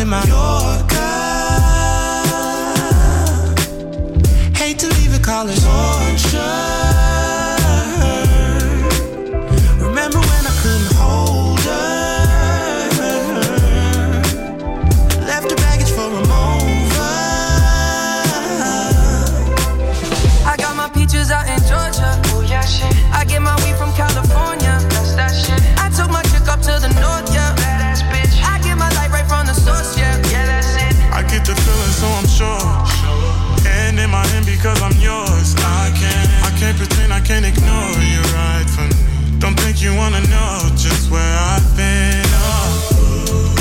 in my Yorker. Hate to leave it college. just where I've been. Oh,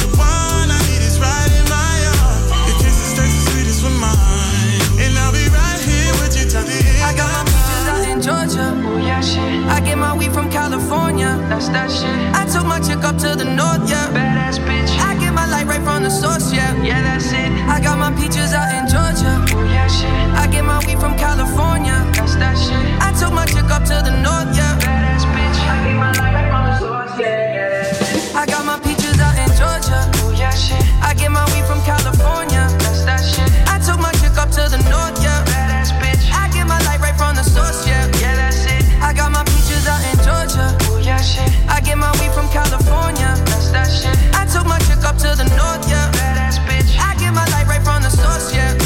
the one I need is right in my arms. Your kisses taste sweetest with mine. And I'll be right here with you till the end. I got my peaches out in Georgia. Oh, yeah, shit. I get my weed from California. That's that shit. I took my chick up to the north, yeah. Badass bitch. I get my light right from the source, yeah. Yeah, that's it. I got my peaches out in Georgia. Oh, yeah, shit. I get my weed from California. That's that shit. I took my chick up to the north, yeah Took my chick up to the north, yeah. Badass bitch. I get my life right from the source, yeah.